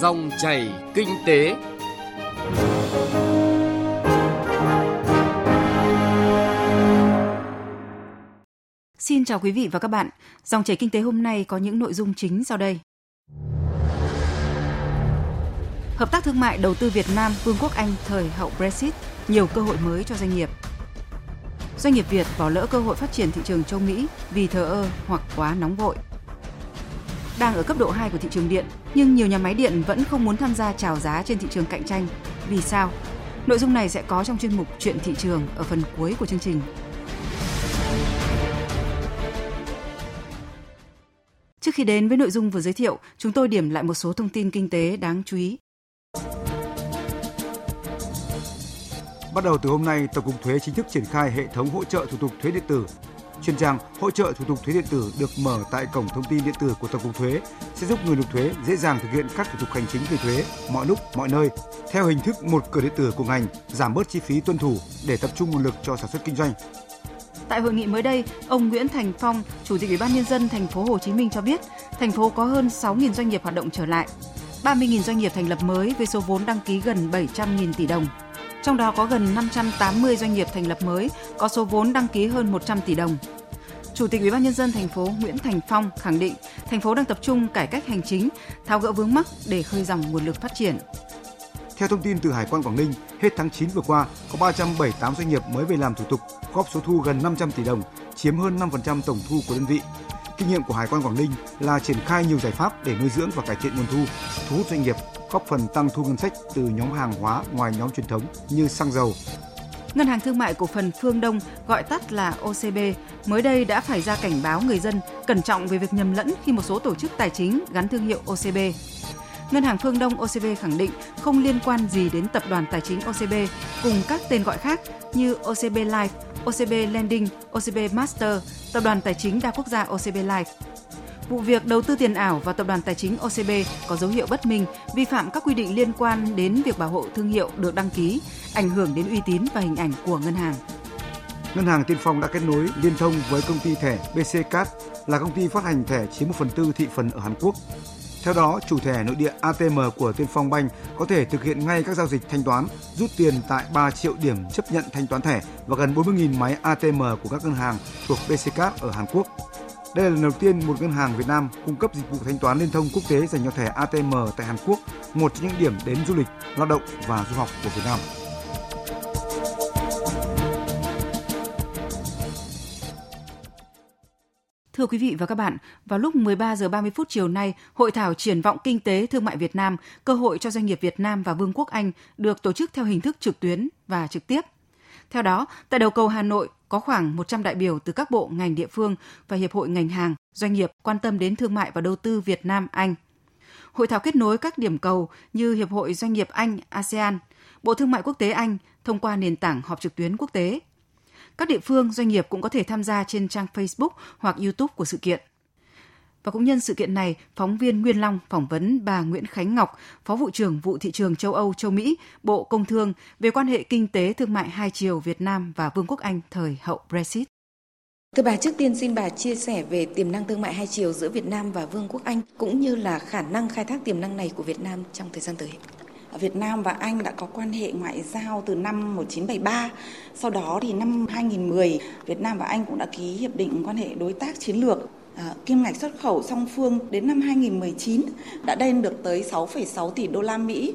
Dòng chảy kinh tế. Xin chào quý vị và các bạn. Dòng chảy kinh tế hôm nay có những nội dung chính sau đây. Hợp tác thương mại đầu tư Việt Nam Vương quốc Anh thời hậu Brexit, nhiều cơ hội mới cho doanh nghiệp. Doanh nghiệp Việt bỏ lỡ cơ hội phát triển thị trường châu Mỹ vì thờ ơ hoặc quá nóng vội. Đang ở cấp độ 2 của thị trường điện, nhưng nhiều nhà máy điện vẫn không muốn tham gia chào giá trên thị trường cạnh tranh. Vì sao? Nội dung này sẽ có trong chuyên mục Chuyện thị trường ở phần cuối của chương trình. Trước khi đến với nội dung vừa giới thiệu, chúng tôi điểm lại một số thông tin kinh tế đáng chú ý. Bắt đầu từ hôm nay, Tổng cục Thuế chính thức triển khai hệ thống hỗ trợ thủ tục thuế điện tử. Chuyên trang hỗ trợ thủ tục thuế điện tử được mở tại cổng thông tin điện tử của Tổng cục Thuế sẽ giúp người nộp thuế dễ dàng thực hiện các thủ tục hành chính về thuế mọi lúc, mọi nơi theo hình thức một cửa điện tử của ngành, giảm bớt chi phí tuân thủ để tập trung nguồn lực cho sản xuất kinh doanh. Tại hội nghị mới đây, ông Nguyễn Thành Phong, Chủ tịch Ủy ban nhân dân thành phố Hồ Chí Minh cho biết, thành phố có hơn 6.000 doanh nghiệp hoạt động trở lại, 30.000 doanh nghiệp thành lập mới với số vốn đăng ký gần 700.000 tỷ đồng. Trong đó có gần 580 doanh nghiệp thành lập mới có số vốn đăng ký hơn 100 tỷ đồng. Chủ tịch Ủy ban nhân dân thành phố Nguyễn Thành Phong khẳng định, thành phố đang tập trung cải cách hành chính, tháo gỡ vướng mắc để khơi dòng nguồn lực phát triển. Theo thông tin từ Hải quan Quảng Ninh, hết tháng 9 vừa qua có 378 doanh nghiệp mới về làm thủ tục, góp số thu gần 500 tỷ đồng, chiếm hơn 5% tổng thu của đơn vị. Kinh nghiệm của Hải quan Quảng Ninh là triển khai nhiều giải pháp để nuôi dưỡng và cải thiện nguồn thu, thu hút doanh nghiệp, góp phần tăng thu ngân sách từ nhóm hàng hóa ngoài nhóm truyền thống như xăng dầu. Ngân hàng Thương mại Cổ phần Phương Đông, gọi tắt là OCB, mới đây đã phải ra cảnh báo người dân cẩn trọng về việc nhầm lẫn khi một số tổ chức tài chính gắn thương hiệu OCB. Ngân hàng Phương Đông OCB khẳng định không liên quan gì đến tập đoàn tài chính OCB cùng các tên gọi khác như OCB Life, OCB Lending, OCB Master, tập đoàn tài chính đa quốc gia OCB Life. Vụ việc đầu tư tiền ảo vào tập đoàn tài chính OCB có dấu hiệu bất minh, vi phạm các quy định liên quan đến việc bảo hộ thương hiệu được đăng ký, ảnh hưởng đến uy tín và hình ảnh của ngân hàng. Ngân hàng Tiên Phong đã kết nối liên thông với công ty thẻ BC Card là công ty phát hành thẻ chiếm 1 phần tư thị phần ở Hàn Quốc. Theo đó, chủ thẻ nội địa ATM của Tiên Phong Bank có thể thực hiện ngay các giao dịch thanh toán, rút tiền tại 3 triệu điểm chấp nhận thanh toán thẻ và gần 40.000 máy ATM của các ngân hàng thuộc BC Card ở Hàn Quốc. Đây là lần đầu tiên một ngân hàng Việt Nam cung cấp dịch vụ thanh toán liên thông quốc tế dành cho thẻ ATM tại Hàn Quốc, một trong những điểm đến du lịch, lao động và du học của Việt Nam. Thưa quý vị và các bạn, vào lúc 13 giờ 30 phút chiều nay, hội thảo triển vọng kinh tế thương mại Việt Nam, cơ hội cho doanh nghiệp Việt Nam và Vương quốc Anh được tổ chức theo hình thức trực tuyến và trực tiếp. Theo đó, tại đầu cầu Hà Nội có khoảng 100 đại biểu từ các bộ ngành địa phương và hiệp hội ngành hàng, doanh nghiệp quan tâm đến thương mại và đầu tư Việt Nam Anh. Hội thảo kết nối các điểm cầu như Hiệp hội Doanh nghiệp Anh ASEAN, Bộ Thương mại Quốc tế Anh thông qua nền tảng họp trực tuyến quốc tế. Các địa phương, doanh nghiệp cũng có thể tham gia trên trang Facebook hoặc YouTube của sự kiện. Và cũng nhân sự kiện này, phóng viên Nguyên Long phỏng vấn bà Nguyễn Khánh Ngọc, Phó vụ trưởng vụ thị trường châu Âu châu Mỹ, Bộ Công Thương về quan hệ kinh tế thương mại hai chiều Việt Nam và Vương quốc Anh thời hậu Brexit. Thưa bà, trước tiên xin bà chia sẻ về tiềm năng thương mại hai chiều giữa Việt Nam và Vương quốc Anh cũng như là khả năng khai thác tiềm năng này của Việt Nam trong thời gian tới. Việt Nam và Anh đã có quan hệ ngoại giao từ năm 1973. Sau đó thì năm 2010, Việt Nam và Anh cũng đã ký hiệp định quan hệ đối tác chiến lược À, kim ngạch xuất khẩu song phương đến năm 2019 đã lên được tới 6,6 tỷ đô la Mỹ.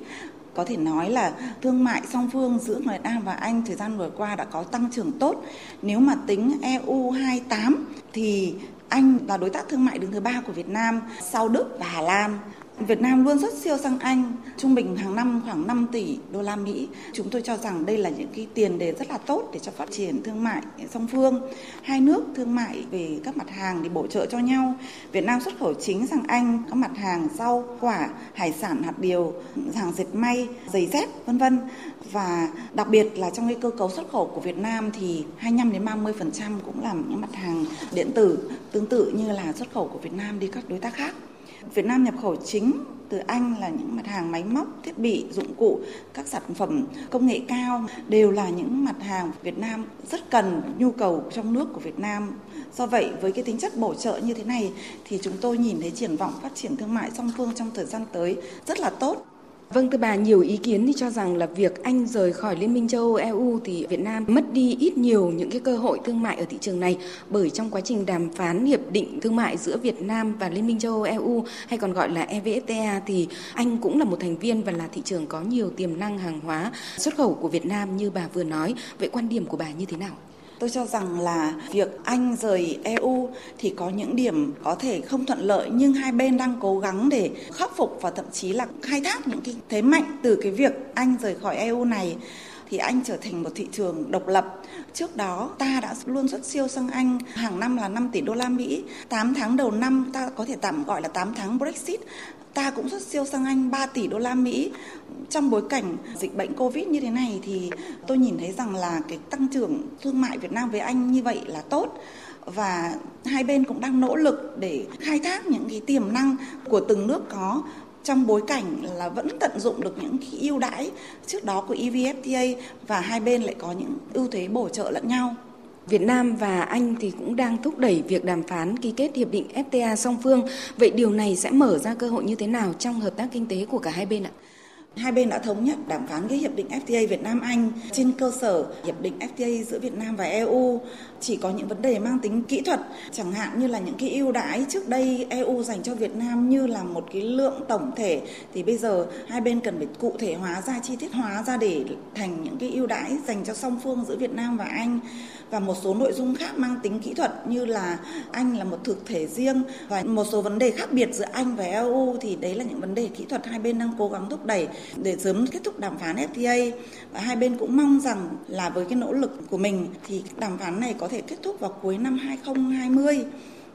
Có thể nói là thương mại song phương giữa Việt Nam và Anh thời gian vừa qua đã có tăng trưởng tốt. Nếu mà tính EU 28 thì Anh là đối tác thương mại đứng thứ ba của Việt Nam sau Đức và Hà Lan. Việt Nam luôn xuất siêu sang Anh, trung bình hàng năm khoảng 5 tỷ đô la Mỹ. Chúng tôi cho rằng đây là những cái tiền đề rất là tốt để cho phát triển thương mại song phương. Hai nước thương mại về các mặt hàng để bổ trợ cho nhau. Việt Nam xuất khẩu chính sang Anh các mặt hàng rau, quả, hải sản, hạt điều, hàng dệt may, giày dép, vân vân. Và đặc biệt là trong cái cơ cấu xuất khẩu của Việt Nam thì 25 đến 30% cũng là những mặt hàng điện tử tương tự như là xuất khẩu của Việt Nam đi các đối tác khác. Việt Nam nhập khẩu chính từ Anh là những mặt hàng máy móc, thiết bị, dụng cụ, các sản phẩm công nghệ cao đều là những mặt hàng Việt Nam rất cần nhu cầu trong nước của Việt Nam. Do vậy với cái tính chất bổ trợ như thế này thì chúng tôi nhìn thấy triển vọng phát triển thương mại song phương trong thời gian tới rất là tốt. Vâng thưa bà, nhiều ý kiến thì cho rằng là việc Anh rời khỏi Liên minh châu Âu EU thì Việt Nam mất đi ít nhiều những cái cơ hội thương mại ở thị trường này bởi trong quá trình đàm phán hiệp định thương mại giữa Việt Nam và Liên minh châu Âu EU hay còn gọi là EVFTA thì Anh cũng là một thành viên và là thị trường có nhiều tiềm năng hàng hóa xuất khẩu của Việt Nam như bà vừa nói. Vậy quan điểm của bà như thế nào? Tôi cho rằng là việc Anh rời EU thì có những điểm có thể không thuận lợi, nhưng hai bên đang cố gắng để khắc phục và thậm chí là khai thác những cái thế mạnh từ cái việc Anh rời khỏi EU này thì Anh trở thành một thị trường độc lập. Trước đó, ta đã luôn xuất siêu sang Anh, hàng năm là 5 tỷ đô la Mỹ. 8 tháng đầu năm, ta có thể tạm gọi là 8 tháng Brexit ta cũng xuất siêu sang Anh 3 tỷ đô la Mỹ. Trong bối cảnh dịch bệnh Covid như thế này thì tôi nhìn thấy rằng là cái tăng trưởng thương mại Việt Nam với Anh như vậy là tốt và hai bên cũng đang nỗ lực để khai thác những cái tiềm năng của từng nước có trong bối cảnh là vẫn tận dụng được những cái ưu đãi trước đó của EVFTA và hai bên lại có những ưu thế bổ trợ lẫn nhau. Việt Nam và Anh thì cũng đang thúc đẩy việc đàm phán ký kết hiệp định FTA song phương. Vậy điều này sẽ mở ra cơ hội như thế nào trong hợp tác kinh tế của cả hai bên ạ? Hai bên đã thống nhất đàm phán cái hiệp định FTA Việt Nam Anh trên cơ sở hiệp định FTA giữa Việt Nam và EU chỉ có những vấn đề mang tính kỹ thuật, chẳng hạn như là những cái ưu đãi trước đây EU dành cho Việt Nam như là một cái lượng tổng thể thì bây giờ hai bên cần phải cụ thể hóa ra chi tiết hóa ra để thành những cái ưu đãi dành cho song phương giữa Việt Nam và Anh. Và một số nội dung khác mang tính kỹ thuật như là Anh là một thực thể riêng và một số vấn đề khác biệt giữa Anh và EU thì đấy là những vấn đề kỹ thuật hai bên đang cố gắng thúc đẩy để sớm kết thúc đàm phán FTA và hai bên cũng mong rằng là với cái nỗ lực của mình thì đàm phán này có thể kết thúc vào cuối năm 2020.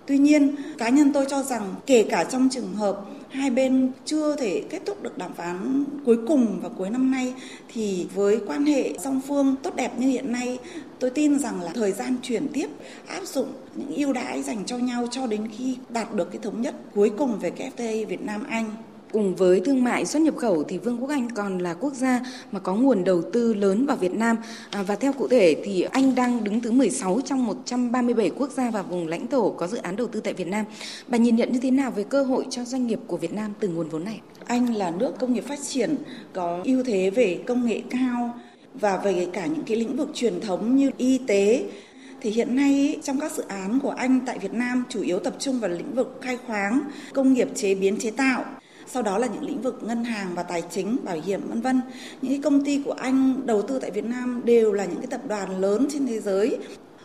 Tuy nhiên, cá nhân tôi cho rằng kể cả trong trường hợp hai bên chưa thể kết thúc được đàm phán cuối cùng vào cuối năm nay thì với quan hệ song phương tốt đẹp như hiện nay tôi tin rằng là thời gian chuyển tiếp áp dụng những ưu đãi dành cho nhau cho đến khi đạt được cái thống nhất cuối cùng về cái FTA Việt Nam Anh Cùng với thương mại xuất nhập khẩu thì Vương quốc Anh còn là quốc gia mà có nguồn đầu tư lớn vào Việt Nam à, và theo cụ thể thì Anh đang đứng thứ 16 trong 137 quốc gia và vùng lãnh thổ có dự án đầu tư tại Việt Nam. Bà nhìn nhận như thế nào về cơ hội cho doanh nghiệp của Việt Nam từ nguồn vốn này? Anh là nước công nghiệp phát triển có ưu thế về công nghệ cao và về cả những cái lĩnh vực truyền thống như y tế, thì hiện nay trong các dự án của anh tại Việt Nam chủ yếu tập trung vào lĩnh vực khai khoáng, công nghiệp chế biến chế tạo sau đó là những lĩnh vực ngân hàng và tài chính, bảo hiểm vân vân. Những cái công ty của anh đầu tư tại Việt Nam đều là những cái tập đoàn lớn trên thế giới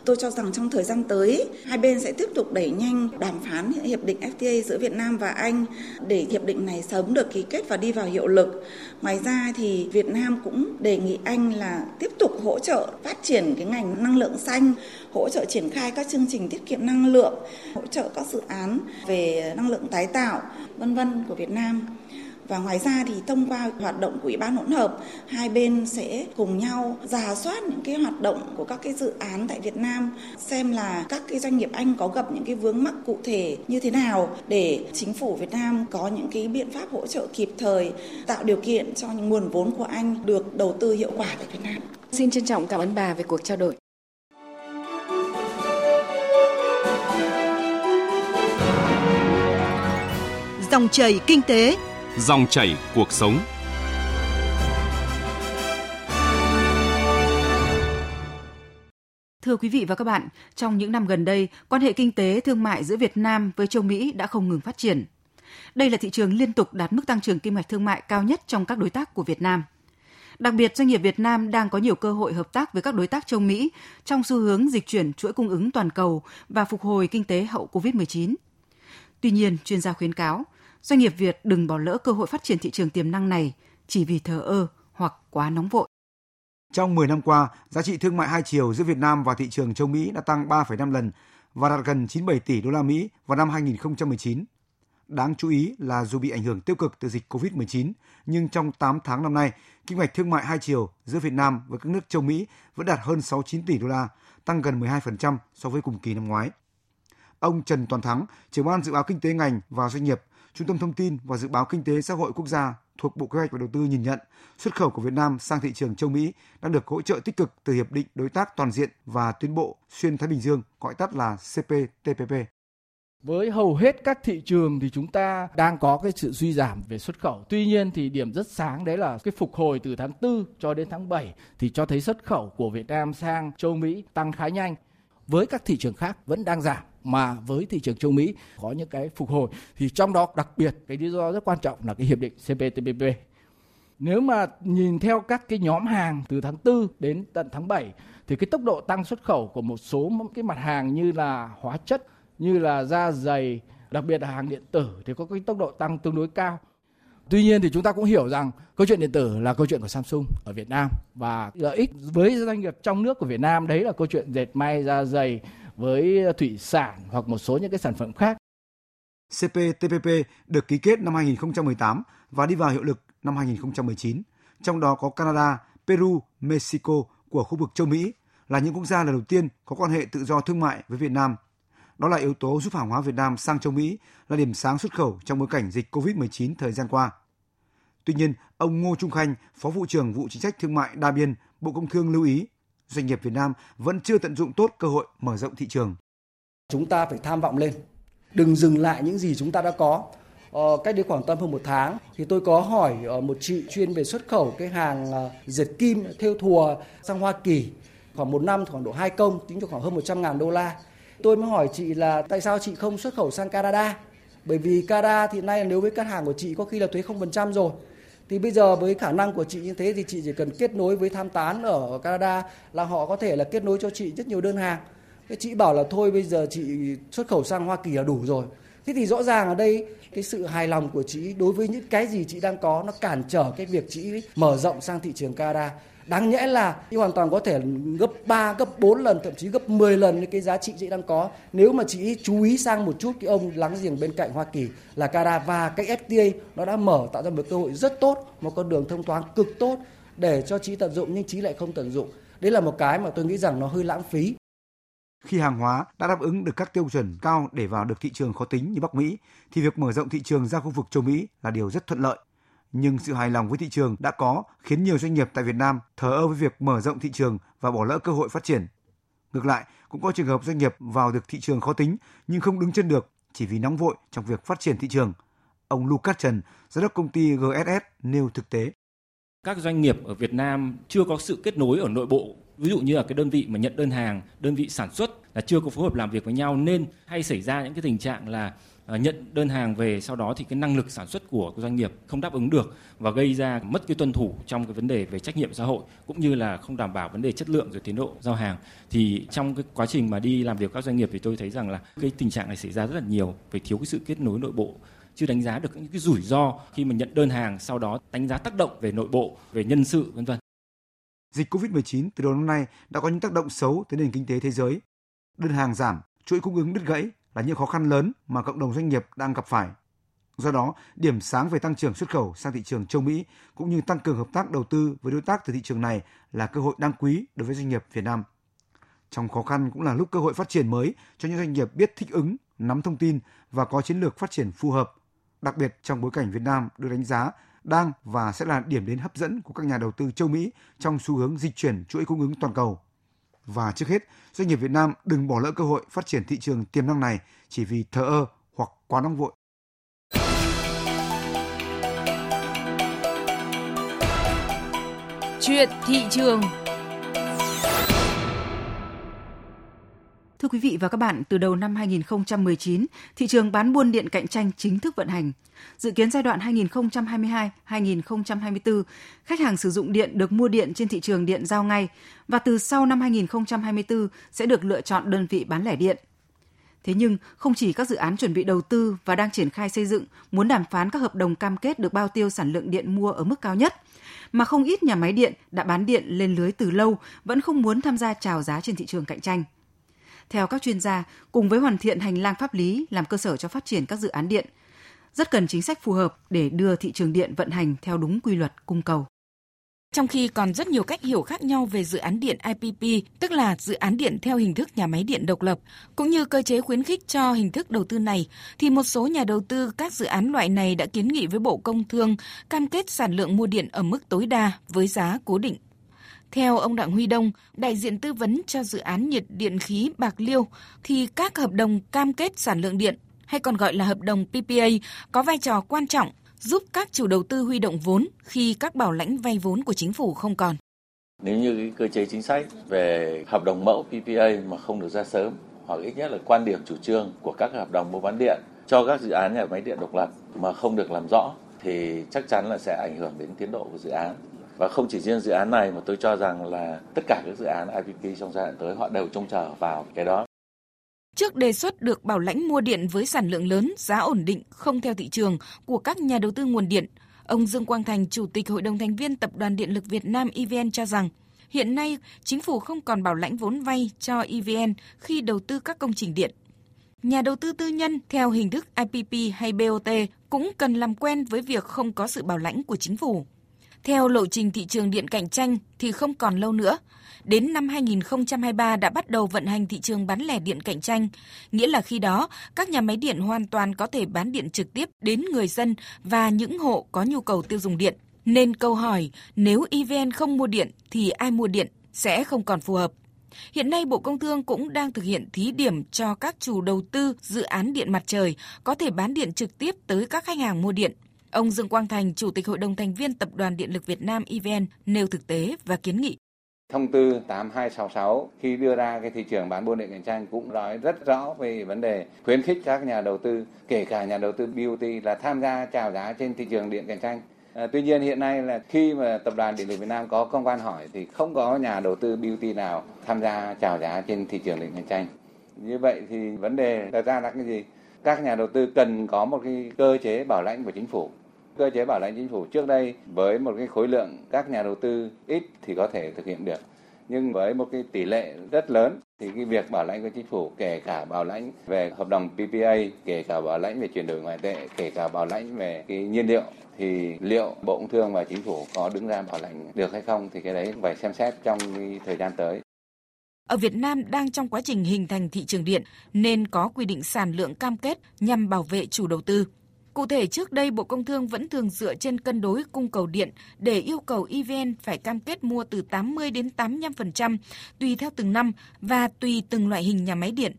tôi cho rằng trong thời gian tới hai bên sẽ tiếp tục đẩy nhanh đàm phán hiệp định FTA giữa Việt Nam và Anh để hiệp định này sớm được ký kết và đi vào hiệu lực. Ngoài ra thì Việt Nam cũng đề nghị Anh là tiếp tục hỗ trợ phát triển cái ngành năng lượng xanh, hỗ trợ triển khai các chương trình tiết kiệm năng lượng, hỗ trợ các dự án về năng lượng tái tạo vân vân của Việt Nam và ngoài ra thì thông qua hoạt động của ủy ban hỗn hợp, hai bên sẽ cùng nhau giả soát những cái hoạt động của các cái dự án tại Việt Nam, xem là các cái doanh nghiệp Anh có gặp những cái vướng mắc cụ thể như thế nào để chính phủ Việt Nam có những cái biện pháp hỗ trợ kịp thời, tạo điều kiện cho những nguồn vốn của Anh được đầu tư hiệu quả tại Việt Nam. Xin trân trọng cảm ơn bà về cuộc trao đổi. Dòng chảy kinh tế Dòng chảy cuộc sống. Thưa quý vị và các bạn, trong những năm gần đây, quan hệ kinh tế thương mại giữa Việt Nam với châu Mỹ đã không ngừng phát triển. Đây là thị trường liên tục đạt mức tăng trưởng kim ngạch thương mại cao nhất trong các đối tác của Việt Nam. Đặc biệt, doanh nghiệp Việt Nam đang có nhiều cơ hội hợp tác với các đối tác châu Mỹ trong xu hướng dịch chuyển chuỗi cung ứng toàn cầu và phục hồi kinh tế hậu COVID-19. Tuy nhiên, chuyên gia khuyến cáo, doanh nghiệp Việt đừng bỏ lỡ cơ hội phát triển thị trường tiềm năng này chỉ vì thờ ơ hoặc quá nóng vội. Trong 10 năm qua, giá trị thương mại hai chiều giữa Việt Nam và thị trường châu Mỹ đã tăng 3,5 lần và đạt gần 97 tỷ đô la Mỹ vào năm 2019. Đáng chú ý là dù bị ảnh hưởng tiêu cực từ dịch COVID-19, nhưng trong 8 tháng năm nay, kinh ngạch thương mại hai chiều giữa Việt Nam với các nước châu Mỹ vẫn đạt hơn 69 tỷ đô la, tăng gần 12% so với cùng kỳ năm ngoái. Ông Trần Toàn Thắng, trưởng ban dự báo kinh tế ngành và doanh nghiệp, Trung tâm Thông tin và Dự báo Kinh tế Xã hội Quốc gia thuộc Bộ Kế hoạch và Đầu tư nhìn nhận xuất khẩu của Việt Nam sang thị trường châu Mỹ đang được hỗ trợ tích cực từ Hiệp định Đối tác Toàn diện và Tiến bộ Xuyên Thái Bình Dương, gọi tắt là CPTPP. Với hầu hết các thị trường thì chúng ta đang có cái sự suy giảm về xuất khẩu. Tuy nhiên thì điểm rất sáng đấy là cái phục hồi từ tháng 4 cho đến tháng 7 thì cho thấy xuất khẩu của Việt Nam sang châu Mỹ tăng khá nhanh. Với các thị trường khác vẫn đang giảm mà với thị trường châu Mỹ có những cái phục hồi thì trong đó đặc biệt cái lý do rất quan trọng là cái hiệp định CPTPP. Nếu mà nhìn theo các cái nhóm hàng từ tháng 4 đến tận tháng 7 thì cái tốc độ tăng xuất khẩu của một số cái mặt hàng như là hóa chất, như là da dày, đặc biệt là hàng điện tử thì có cái tốc độ tăng tương đối cao. Tuy nhiên thì chúng ta cũng hiểu rằng câu chuyện điện tử là câu chuyện của Samsung ở Việt Nam và lợi ích với doanh nghiệp trong nước của Việt Nam đấy là câu chuyện dệt may da dày với thủy sản hoặc một số những cái sản phẩm khác. CPTPP được ký kết năm 2018 và đi vào hiệu lực năm 2019, trong đó có Canada, Peru, Mexico của khu vực châu Mỹ là những quốc gia lần đầu tiên có quan hệ tự do thương mại với Việt Nam. Đó là yếu tố giúp hàng hóa Việt Nam sang châu Mỹ là điểm sáng xuất khẩu trong bối cảnh dịch COVID-19 thời gian qua. Tuy nhiên, ông Ngô Trung Khanh, Phó vụ trưởng vụ chính sách thương mại đa biên, Bộ Công Thương lưu ý doanh nghiệp Việt Nam vẫn chưa tận dụng tốt cơ hội mở rộng thị trường. Chúng ta phải tham vọng lên, đừng dừng lại những gì chúng ta đã có. Ờ, cách đây khoảng tầm hơn một tháng thì tôi có hỏi ờ, một chị chuyên về xuất khẩu cái hàng ờ, dệt kim theo thùa sang Hoa Kỳ khoảng một năm khoảng độ hai công tính cho khoảng hơn 100 ngàn đô la. Tôi mới hỏi chị là tại sao chị không xuất khẩu sang Canada? Bởi vì Canada thì nay nếu với các hàng của chị có khi là thuế 0% rồi thì bây giờ với khả năng của chị như thế thì chị chỉ cần kết nối với tham tán ở Canada là họ có thể là kết nối cho chị rất nhiều đơn hàng. Cái chị bảo là thôi, bây giờ chị xuất khẩu sang Hoa Kỳ là đủ rồi. Thế thì rõ ràng ở đây, cái sự hài lòng của chị đối với những cái gì chị đang có nó cản trở cái việc chị mở rộng sang thị trường Canada đáng nhẽ là chị hoàn toàn có thể gấp 3, gấp 4 lần thậm chí gấp 10 lần cái giá trị chị đang có. Nếu mà chị chú ý sang một chút cái ông láng giềng bên cạnh Hoa Kỳ là Canada và cái FTA nó đã mở tạo ra một cơ hội rất tốt một con đường thông thoáng cực tốt để cho chị tận dụng nhưng chị lại không tận dụng. Đấy là một cái mà tôi nghĩ rằng nó hơi lãng phí. Khi hàng hóa đã đáp ứng được các tiêu chuẩn cao để vào được thị trường khó tính như Bắc Mỹ, thì việc mở rộng thị trường ra khu vực châu Mỹ là điều rất thuận lợi nhưng sự hài lòng với thị trường đã có khiến nhiều doanh nghiệp tại Việt Nam thờ ơ với việc mở rộng thị trường và bỏ lỡ cơ hội phát triển. Ngược lại, cũng có trường hợp doanh nghiệp vào được thị trường khó tính nhưng không đứng chân được chỉ vì nóng vội trong việc phát triển thị trường. Ông Lucas Trần, giám đốc công ty GSS nêu thực tế. Các doanh nghiệp ở Việt Nam chưa có sự kết nối ở nội bộ ví dụ như là cái đơn vị mà nhận đơn hàng, đơn vị sản xuất là chưa có phối hợp làm việc với nhau nên hay xảy ra những cái tình trạng là à, nhận đơn hàng về sau đó thì cái năng lực sản xuất của doanh nghiệp không đáp ứng được và gây ra mất cái tuân thủ trong cái vấn đề về trách nhiệm xã hội cũng như là không đảm bảo vấn đề chất lượng rồi tiến độ giao hàng. Thì trong cái quá trình mà đi làm việc các doanh nghiệp thì tôi thấy rằng là cái tình trạng này xảy ra rất là nhiều về thiếu cái sự kết nối nội bộ, chưa đánh giá được những cái rủi ro khi mà nhận đơn hàng sau đó đánh giá tác động về nội bộ, về nhân sự, vân vân dịch Covid-19 từ đầu năm nay đã có những tác động xấu tới nền kinh tế thế giới. Đơn hàng giảm, chuỗi cung ứng đứt gãy là những khó khăn lớn mà cộng đồng doanh nghiệp đang gặp phải. Do đó, điểm sáng về tăng trưởng xuất khẩu sang thị trường châu Mỹ cũng như tăng cường hợp tác đầu tư với đối tác từ thị trường này là cơ hội đáng quý đối với doanh nghiệp Việt Nam. Trong khó khăn cũng là lúc cơ hội phát triển mới cho những doanh nghiệp biết thích ứng, nắm thông tin và có chiến lược phát triển phù hợp. Đặc biệt trong bối cảnh Việt Nam được đánh giá đang và sẽ là điểm đến hấp dẫn của các nhà đầu tư châu Mỹ trong xu hướng dịch chuyển chuỗi cung ứng toàn cầu. Và trước hết, doanh nghiệp Việt Nam đừng bỏ lỡ cơ hội phát triển thị trường tiềm năng này chỉ vì thờ ơ hoặc quá nóng vội. Chuyện thị trường Thưa quý vị và các bạn, từ đầu năm 2019, thị trường bán buôn điện cạnh tranh chính thức vận hành. Dự kiến giai đoạn 2022-2024, khách hàng sử dụng điện được mua điện trên thị trường điện giao ngay và từ sau năm 2024 sẽ được lựa chọn đơn vị bán lẻ điện. Thế nhưng, không chỉ các dự án chuẩn bị đầu tư và đang triển khai xây dựng muốn đàm phán các hợp đồng cam kết được bao tiêu sản lượng điện mua ở mức cao nhất, mà không ít nhà máy điện đã bán điện lên lưới từ lâu vẫn không muốn tham gia chào giá trên thị trường cạnh tranh. Theo các chuyên gia, cùng với hoàn thiện hành lang pháp lý làm cơ sở cho phát triển các dự án điện, rất cần chính sách phù hợp để đưa thị trường điện vận hành theo đúng quy luật cung cầu. Trong khi còn rất nhiều cách hiểu khác nhau về dự án điện IPP, tức là dự án điện theo hình thức nhà máy điện độc lập, cũng như cơ chế khuyến khích cho hình thức đầu tư này, thì một số nhà đầu tư các dự án loại này đã kiến nghị với Bộ Công Thương cam kết sản lượng mua điện ở mức tối đa với giá cố định. Theo ông Đặng Huy Đông, đại diện tư vấn cho dự án nhiệt điện khí Bạc Liêu, thì các hợp đồng cam kết sản lượng điện, hay còn gọi là hợp đồng PPA, có vai trò quan trọng giúp các chủ đầu tư huy động vốn khi các bảo lãnh vay vốn của chính phủ không còn. Nếu như cái cơ chế chính sách về hợp đồng mẫu PPA mà không được ra sớm hoặc ít nhất là quan điểm chủ trương của các hợp đồng mua bán điện cho các dự án nhà máy điện độc lập mà không được làm rõ thì chắc chắn là sẽ ảnh hưởng đến tiến độ của dự án. Và không chỉ riêng dự án này mà tôi cho rằng là tất cả các dự án IPP trong giai đoạn tới họ đều trông chờ vào cái đó. Trước đề xuất được bảo lãnh mua điện với sản lượng lớn, giá ổn định, không theo thị trường của các nhà đầu tư nguồn điện, ông Dương Quang Thành, Chủ tịch Hội đồng thành viên Tập đoàn Điện lực Việt Nam EVN cho rằng, hiện nay chính phủ không còn bảo lãnh vốn vay cho EVN khi đầu tư các công trình điện. Nhà đầu tư tư nhân theo hình thức IPP hay BOT cũng cần làm quen với việc không có sự bảo lãnh của chính phủ. Theo lộ trình thị trường điện cạnh tranh thì không còn lâu nữa. Đến năm 2023 đã bắt đầu vận hành thị trường bán lẻ điện cạnh tranh, nghĩa là khi đó các nhà máy điện hoàn toàn có thể bán điện trực tiếp đến người dân và những hộ có nhu cầu tiêu dùng điện. Nên câu hỏi nếu EVN không mua điện thì ai mua điện sẽ không còn phù hợp. Hiện nay Bộ Công Thương cũng đang thực hiện thí điểm cho các chủ đầu tư dự án điện mặt trời có thể bán điện trực tiếp tới các khách hàng mua điện. Ông Dương Quang Thành, Chủ tịch Hội đồng thành viên Tập đoàn Điện lực Việt Nam EVN nêu thực tế và kiến nghị. Thông tư 8266 khi đưa ra cái thị trường bán buôn điện cạnh tranh cũng nói rất rõ về vấn đề khuyến khích các nhà đầu tư, kể cả nhà đầu tư BOT là tham gia chào giá trên thị trường điện cạnh tranh. À, tuy nhiên hiện nay là khi mà Tập đoàn Điện lực Việt Nam có công văn hỏi thì không có nhà đầu tư BOT nào tham gia chào giá trên thị trường điện cạnh tranh. Như vậy thì vấn đề đặt ra là cái gì? Các nhà đầu tư cần có một cái cơ chế bảo lãnh của chính phủ cơ chế bảo lãnh chính phủ trước đây với một cái khối lượng các nhà đầu tư ít thì có thể thực hiện được nhưng với một cái tỷ lệ rất lớn thì cái việc bảo lãnh của chính phủ kể cả bảo lãnh về hợp đồng PPA, kể cả bảo lãnh về chuyển đổi ngoại tệ, kể cả bảo lãnh về cái nhiên liệu thì liệu Bộ Công Thương và chính phủ có đứng ra bảo lãnh được hay không thì cái đấy phải xem xét trong cái thời gian tới. Ở Việt Nam đang trong quá trình hình thành thị trường điện nên có quy định sản lượng cam kết nhằm bảo vệ chủ đầu tư. Cụ thể, trước đây, Bộ Công Thương vẫn thường dựa trên cân đối cung cầu điện để yêu cầu EVN phải cam kết mua từ 80 đến 85% tùy theo từng năm và tùy từng loại hình nhà máy điện.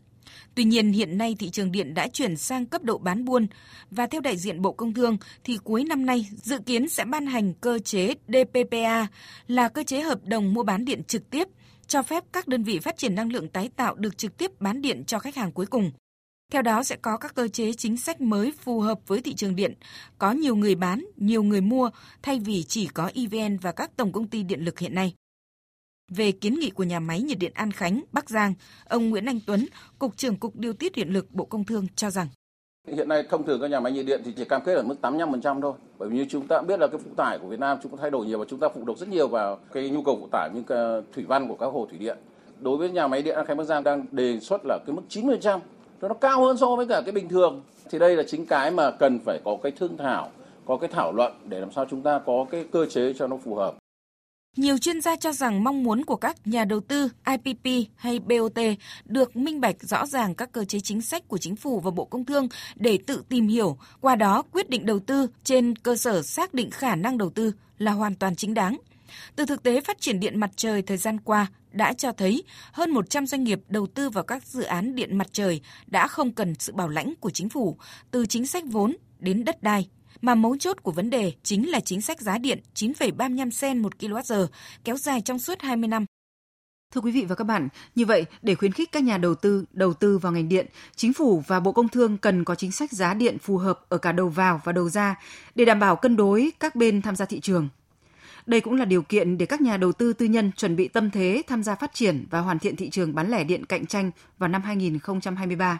Tuy nhiên, hiện nay thị trường điện đã chuyển sang cấp độ bán buôn và theo đại diện Bộ Công Thương thì cuối năm nay dự kiến sẽ ban hành cơ chế DPPA là cơ chế hợp đồng mua bán điện trực tiếp cho phép các đơn vị phát triển năng lượng tái tạo được trực tiếp bán điện cho khách hàng cuối cùng. Theo đó sẽ có các cơ chế chính sách mới phù hợp với thị trường điện, có nhiều người bán, nhiều người mua thay vì chỉ có EVN và các tổng công ty điện lực hiện nay. Về kiến nghị của nhà máy nhiệt điện An Khánh, Bắc Giang, ông Nguyễn Anh Tuấn, Cục trưởng Cục Điều tiết Điện lực Bộ Công Thương cho rằng Hiện nay thông thường các nhà máy nhiệt điện thì chỉ cam kết ở mức 85% thôi. Bởi vì như chúng ta biết là cái phụ tải của Việt Nam chúng ta thay đổi nhiều và chúng ta phụ thuộc rất nhiều vào cái nhu cầu phụ tải như thủy văn của các hồ thủy điện. Đối với nhà máy điện An Khánh Bắc Giang đang đề xuất là cái mức 90% nó cao hơn so với cả cái bình thường thì đây là chính cái mà cần phải có cái thương thảo, có cái thảo luận để làm sao chúng ta có cái cơ chế cho nó phù hợp nhiều chuyên gia cho rằng mong muốn của các nhà đầu tư IPP hay BOT được minh bạch rõ ràng các cơ chế chính sách của chính phủ và Bộ Công Thương để tự tìm hiểu, qua đó quyết định đầu tư trên cơ sở xác định khả năng đầu tư là hoàn toàn chính đáng. Từ thực tế phát triển điện mặt trời thời gian qua đã cho thấy hơn 100 doanh nghiệp đầu tư vào các dự án điện mặt trời đã không cần sự bảo lãnh của chính phủ, từ chính sách vốn đến đất đai. Mà mấu chốt của vấn đề chính là chính sách giá điện 9,35 sen một kWh kéo dài trong suốt 20 năm. Thưa quý vị và các bạn, như vậy để khuyến khích các nhà đầu tư đầu tư vào ngành điện, chính phủ và Bộ Công Thương cần có chính sách giá điện phù hợp ở cả đầu vào và đầu ra để đảm bảo cân đối các bên tham gia thị trường. Đây cũng là điều kiện để các nhà đầu tư tư nhân chuẩn bị tâm thế tham gia phát triển và hoàn thiện thị trường bán lẻ điện cạnh tranh vào năm 2023.